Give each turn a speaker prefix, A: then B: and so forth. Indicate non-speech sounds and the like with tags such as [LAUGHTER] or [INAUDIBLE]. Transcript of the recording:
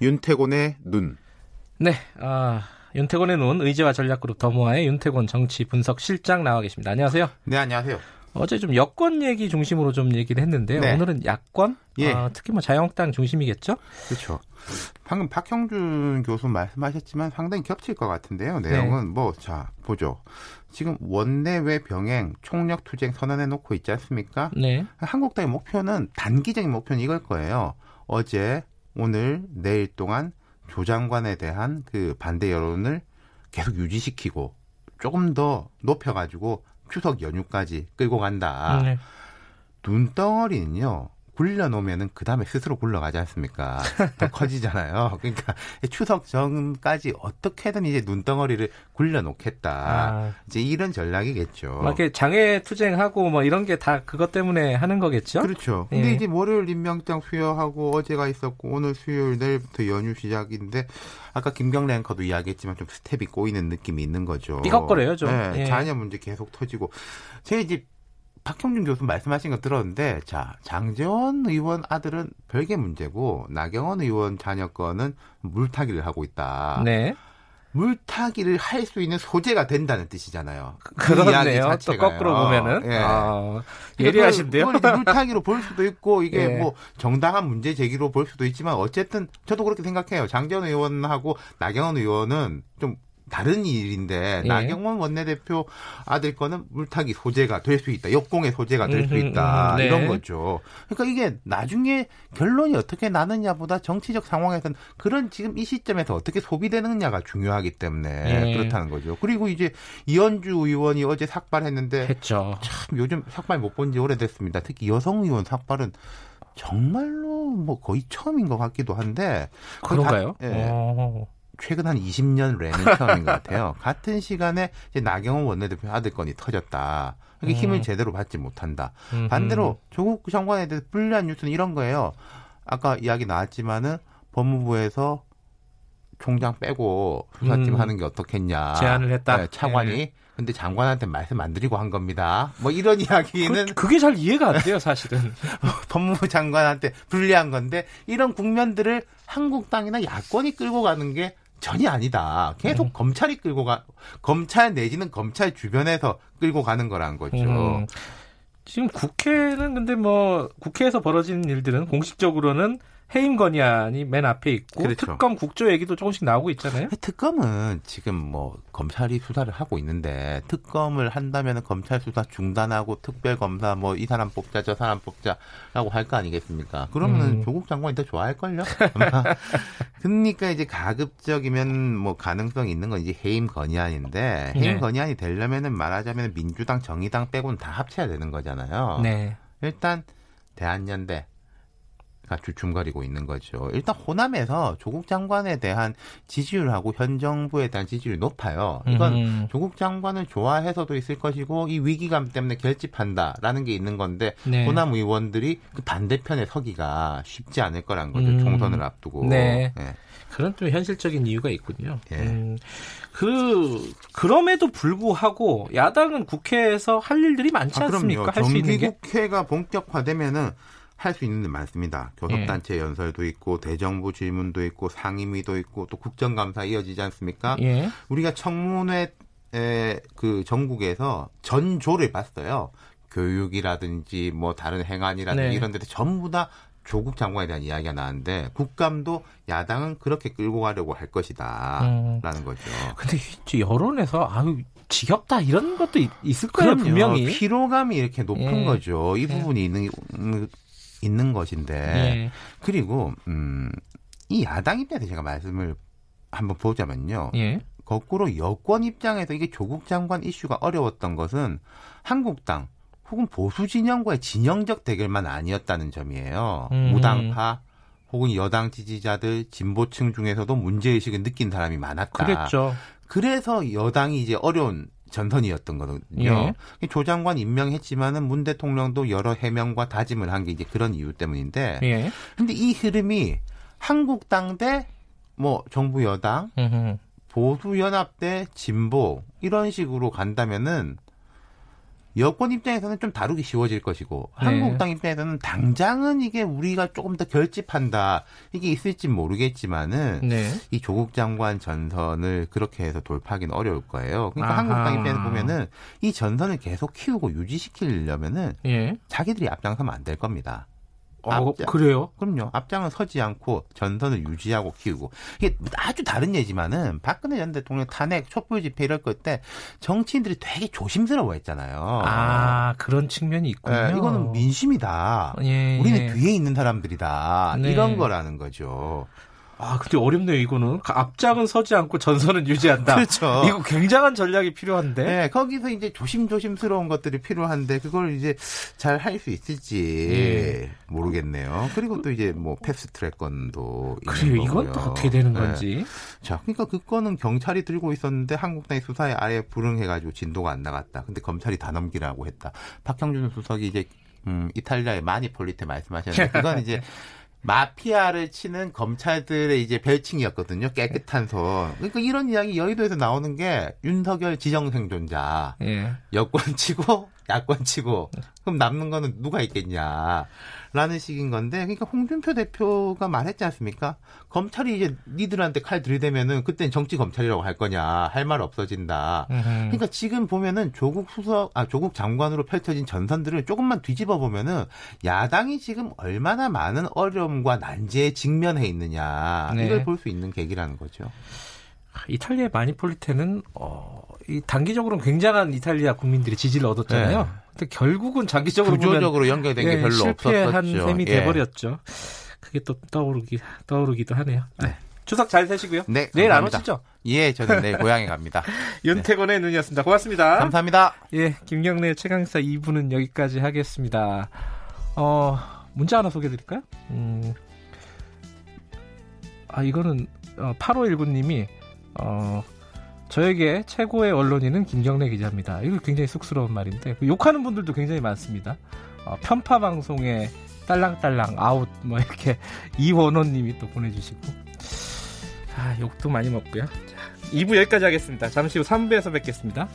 A: 윤태곤의 눈.
B: 네, 아, 윤태곤의 눈 의제와 전략그룹 더모아의 윤태곤 정치 분석 실장 나와 계십니다. 안녕하세요.
A: 네, 안녕하세요.
B: 어제 좀 여권 얘기 중심으로 좀 얘기를 했는데요. 네. 오늘은 야권, 예. 어, 특히 뭐 자유한국당 중심이겠죠?
A: 그렇죠. 방금 박형준 교수 말씀하셨지만 상당히 겹칠 것 같은데요. 내용은 네. 뭐, 자, 보죠. 지금 원내외 병행 총력 투쟁 선언해 놓고 있지 않습니까? 네. 한국당의 목표는 단기적인 목표는 이걸 거예요. 어제, 오늘, 내일 동안 조 장관에 대한 그 반대 여론을 계속 유지시키고 조금 더 높여가지고 추석 연휴까지 끌고 간다. 네. 눈덩어리는요. 굴려놓으면은 그 다음에 스스로 굴러가지 않습니까? 더 [LAUGHS] 커지잖아요. 그러니까 추석 전까지 어떻게든 이제 눈덩어리를 굴려놓겠다. 아. 이제 이런 전략이겠죠.
B: 이렇게 장애 투쟁하고 뭐 이런 게 다 그것 때문에 하는 거겠죠?
A: 그렇죠. 근데 예. 이제 월요일 임명장 수여하고 어제가 있었고 오늘 수요일 내일부터 연휴 시작인데 아까 김경래 앵커도 이야기했지만 좀 스텝이 꼬이는 느낌이 있는 거죠.
B: 삐걱거려요, 좀.
A: 네, 예. 자녀 문제 계속 터지고. 제 이제 박형준 교수 말씀하신 거 들었는데 자 장재원 의원 아들은 별개 문제고 나경원 의원 자녀 거는 물타기를 하고 있다. 네. 물타기를 할 수 있는 소재가 된다는 뜻이잖아요.
B: 그 그렇네요. 또 거꾸로 보면은 예. 아, 예리하신데요.
A: 물타기로 볼 수도 있고 [LAUGHS] 이게 예. 뭐 정당한 문제 제기로 볼 수도 있지만 어쨌든 저도 그렇게 생각해요. 장재원 의원하고 나경원 의원은 좀 다른 일인데 예. 나경원 원내대표 아들 거는 물타기 소재가 될 수 있다. 역공의 소재가 될 수 있다. 네. 이런 거죠. 그러니까 이게 나중에 결론이 어떻게 나느냐보다 정치적 상황에서는 그런 지금 이 시점에서 어떻게 소비되느냐가 중요하기 때문에 네. 그렇다는 거죠. 그리고 이제 이현주 의원이 어제 삭발했는데
B: 했죠.
A: 참 요즘 삭발 못 본 지 오래됐습니다. 특히 여성 의원 삭발은 정말로 뭐 거의 처음인 것 같기도 한데
B: 그런가요?
A: 다, 예. 최근 한 20년 래는 [LAUGHS] 처음인 것 같아요. 같은 시간에 이제 나경원 원내대표 아들 건이 터졌다. 그게 음. 힘을 제대로 받지 못한다. 음흠. 반대로 조국 장관에 대해서 불리한 뉴스는 이런 거예요. 아까 이야기 나왔지만은 법무부에서 총장 빼고 수사팀 음. 하는 게 어떻겠냐.
B: 제안을 했다.
A: 네, 차관이. 네. 근데 장관한테 말씀 안 드리고 한 겁니다. 뭐 이런 이야기는
B: 그, 게잘 이해가 안 돼요, 사실은. [LAUGHS]
A: 법무부 장관한테 불리한 건데 이런 국면들을 한국당이나 야권이 끌고 가는 게 전혀 아니다. 계속 음. 검찰이 끌고 가, 검찰 내지는 검찰 주변에서 끌고 가는 거란 거죠. 음.
B: 지금 국회는 근데 뭐 국회에서 벌어지는 일들은 공식적으로는 해임 건의안이 맨 앞에 있고 그렇죠. 특검 국조 얘기도 조금씩 나오고 있잖아요.
A: 특검은 지금 뭐 검찰이 수사를 하고 있는데 특검을 한다면 검찰 수사 중단하고 특별 검사 뭐 이 사람 뽑자 저 사람 뽑자라고 할 거 아니겠습니까? 그러면 음. 조국 장관이 더 좋아할 걸요. [LAUGHS] 그러니까 이제 가급적이면 뭐 가능성이 있는 건 이제 해임 건의안인데 해임 네. 건의안이 되려면은 말하자면 민주당 정의당 빼고는 다 합쳐야 되는 거잖아요. 네. 일단 대한연대 주춤거리고 있는 거죠. 일단 호남에서 조국 장관에 대한 지지율하고 현 정부에 대한 지지율이 높아요. 이건 음. 조국 장관을 좋아해서도 있을 것이고 이 위기감 때문에 결집한다라는 게 있는 건데 네. 호남 의원들이 그 반대편에 서기가 쉽지 않을 거란 거죠. 음. 총선을 앞두고.
B: 네. 네. 그런 또 현실적인 이유가 있군요. 예. 음, 그 그럼에도 불구하고 야당은 국회에서 할 일들이 많지 아, 않습니까? 할수 있는
A: 게 국회가 본격화되면은 할 수 있는 데 많습니다. 교섭단체 예. 연설도 있고 대정부 질문도 있고 상임위도 있고 또 국정감사 이어지지 않습니까? 예. 우리가 청문회 그 전국에서 전조를 봤어요. 교육이라든지 뭐 다른 행안이라든지 네. 이런 데서 전부 다 조국 장관에 대한 이야기가 나왔는데 국감도 야당은 그렇게 끌고 가려고 할 것이다라는 음. 거죠.
B: 근데 여론에서 아유 지겹다 이런 것도 있, 을 거예요 분명히
A: 피로감이 이렇게 높은 예. 거죠. 이 예. 부분이 있는 있는 것인데 예. 그리고 음, 이 야당 입장에서 제가 말씀을 한번 보자면요. 예. 거꾸로 여권 입장에서 이게 조국 장관 이슈가 어려웠던 것은 한국당 혹은 보수 진영과의 진영적 대결만 아니었다는 점이에요. 음. 무당파 혹은 여당 지지자들 진보층 중에서도 문제 의식을 느낀 사람이 많았다.
B: 그랬죠.
A: 그래서 여당이 이제 어려운 전선이었던 거거든요. 예. 조 장관 임명했지만은 문 대통령도 여러 해명과 다짐을 한 게 이제 그런 이유 때문인데. 예. 근데 이 흐름이 한국당 대 뭐 정부 여당, 보수 연합 대 진보 이런 식으로 간다면은 여권 입장에서는 좀 다루기 쉬워질 것이고 네. 한국당 입장에서는 당장은 이게 우리가 조금 더 결집한다 이게 있을지 모르겠지만은 네. 이 조국 장관 전선을 그렇게 해서 돌파하기는 어려울 거예요. 그러니까 아하. 한국당 입장에서 보면은 이 전선을 계속 키우고 유지시키려면은 예. 자기들이 앞장서면 안 될 겁니다.
B: 어, 앞장, 그래요?
A: 그럼요. 앞장은 서지 않고 전선을 유지하고 키우고 이게 아주 다른 예지만은 박근혜 전 대통령 탄핵 촛불 집회 이럴 때 정치인들이 되게 조심스러워했잖아요.
B: 아 그런 측면이 있군요. 네,
A: 이거는 민심이다. 예, 우리는 예. 뒤에 있는 사람들이다. 네. 이런 거라는 거죠.
B: 아, 근데 어렵네요, 이거는. 앞장은 서지 않고 전선은 유지한다.
A: 그렇죠.
B: 이거 굉장한 전략이 필요한데.
A: 네, 거기서 이제 조심조심스러운 것들이 필요한데, 그걸 이제 잘 할 수 있을지 예. 모르겠네요. 그리고 또 이제 뭐 패스트트랙 건도.
B: 그래요, 이건 또 어떻게 되는 네. 건지.
A: 자, 그러니까 그 건은 경찰이 들고 있었는데 한국당의 수사에 아예 불응해가지고 진도가 안 나갔다. 근데 검찰이 다 넘기라고 했다. 박형준 수석이 이제 음, 이탈리아의 마니폴리테 말씀하셨는데, 그건 이제 [LAUGHS] 마피아를 치는 검찰들의 이제 별칭이었거든요. 깨끗한 손. 그러니까 이런 이야기 여의도에서 나오는 게 윤석열 지정생존자. 예. 여권 [LAUGHS] 치고 야권 치고 그럼 남는 거는 누가 있겠냐. 라는 식인 건데, 그러니까 홍준표 대표가 말했지 않습니까? 검찰이 이제 니들한테 칼 들이대면은 그땐 정치 검찰이라고 할 거냐, 할 말 없어진다. 그러니까 지금 보면은 조국 수석, 아, 조국 장관으로 펼쳐진 전선들을 조금만 뒤집어 보면은 야당이 지금 얼마나 많은 어려움과 난제에 직면해 있느냐, 네. 이걸 볼 수 있는 계기라는 거죠.
B: 이탈리아 마니폴리테는 어, 이 단기적으로는 굉장한 이탈리아 국민들이 지지를 얻었잖아요. 네. 근데 결국은 장기적으로
A: 구조적으로 연결된 게 예, 별로
B: 실패한
A: 없었죠.
B: 셈이 예. 돼버렸죠. 그게 또 떠오르기 떠오르기도 하네요. 네. 추석 잘 되시고요.
A: 네,
B: 내일 안 오시죠?
A: 예, 저는 내일 고향에 갑니다. [LAUGHS]
B: 윤태권의 네. 눈이었습니다. 고맙습니다.
A: 감사합니다.
B: 예, 김경래 최강사 2부는 여기까지 하겠습니다. 어, 문자 하나 소개해드릴까요? 음, 아, 이거는 어, 8519님이 어, 저에게 최고의 언론인은 김경래 기자입니다. 이거 굉장히 쑥스러운 말인데 그 욕하는 분들도 굉장히 많습니다. 어, 편파 방송에 딸랑딸랑 아웃 뭐 이렇게 [LAUGHS] 이원호님이 또 보내주시고 아 욕도 많이 먹고요. 자, 2부 여기까지 하겠습니다. 잠시 후 3부에서 뵙겠습니다.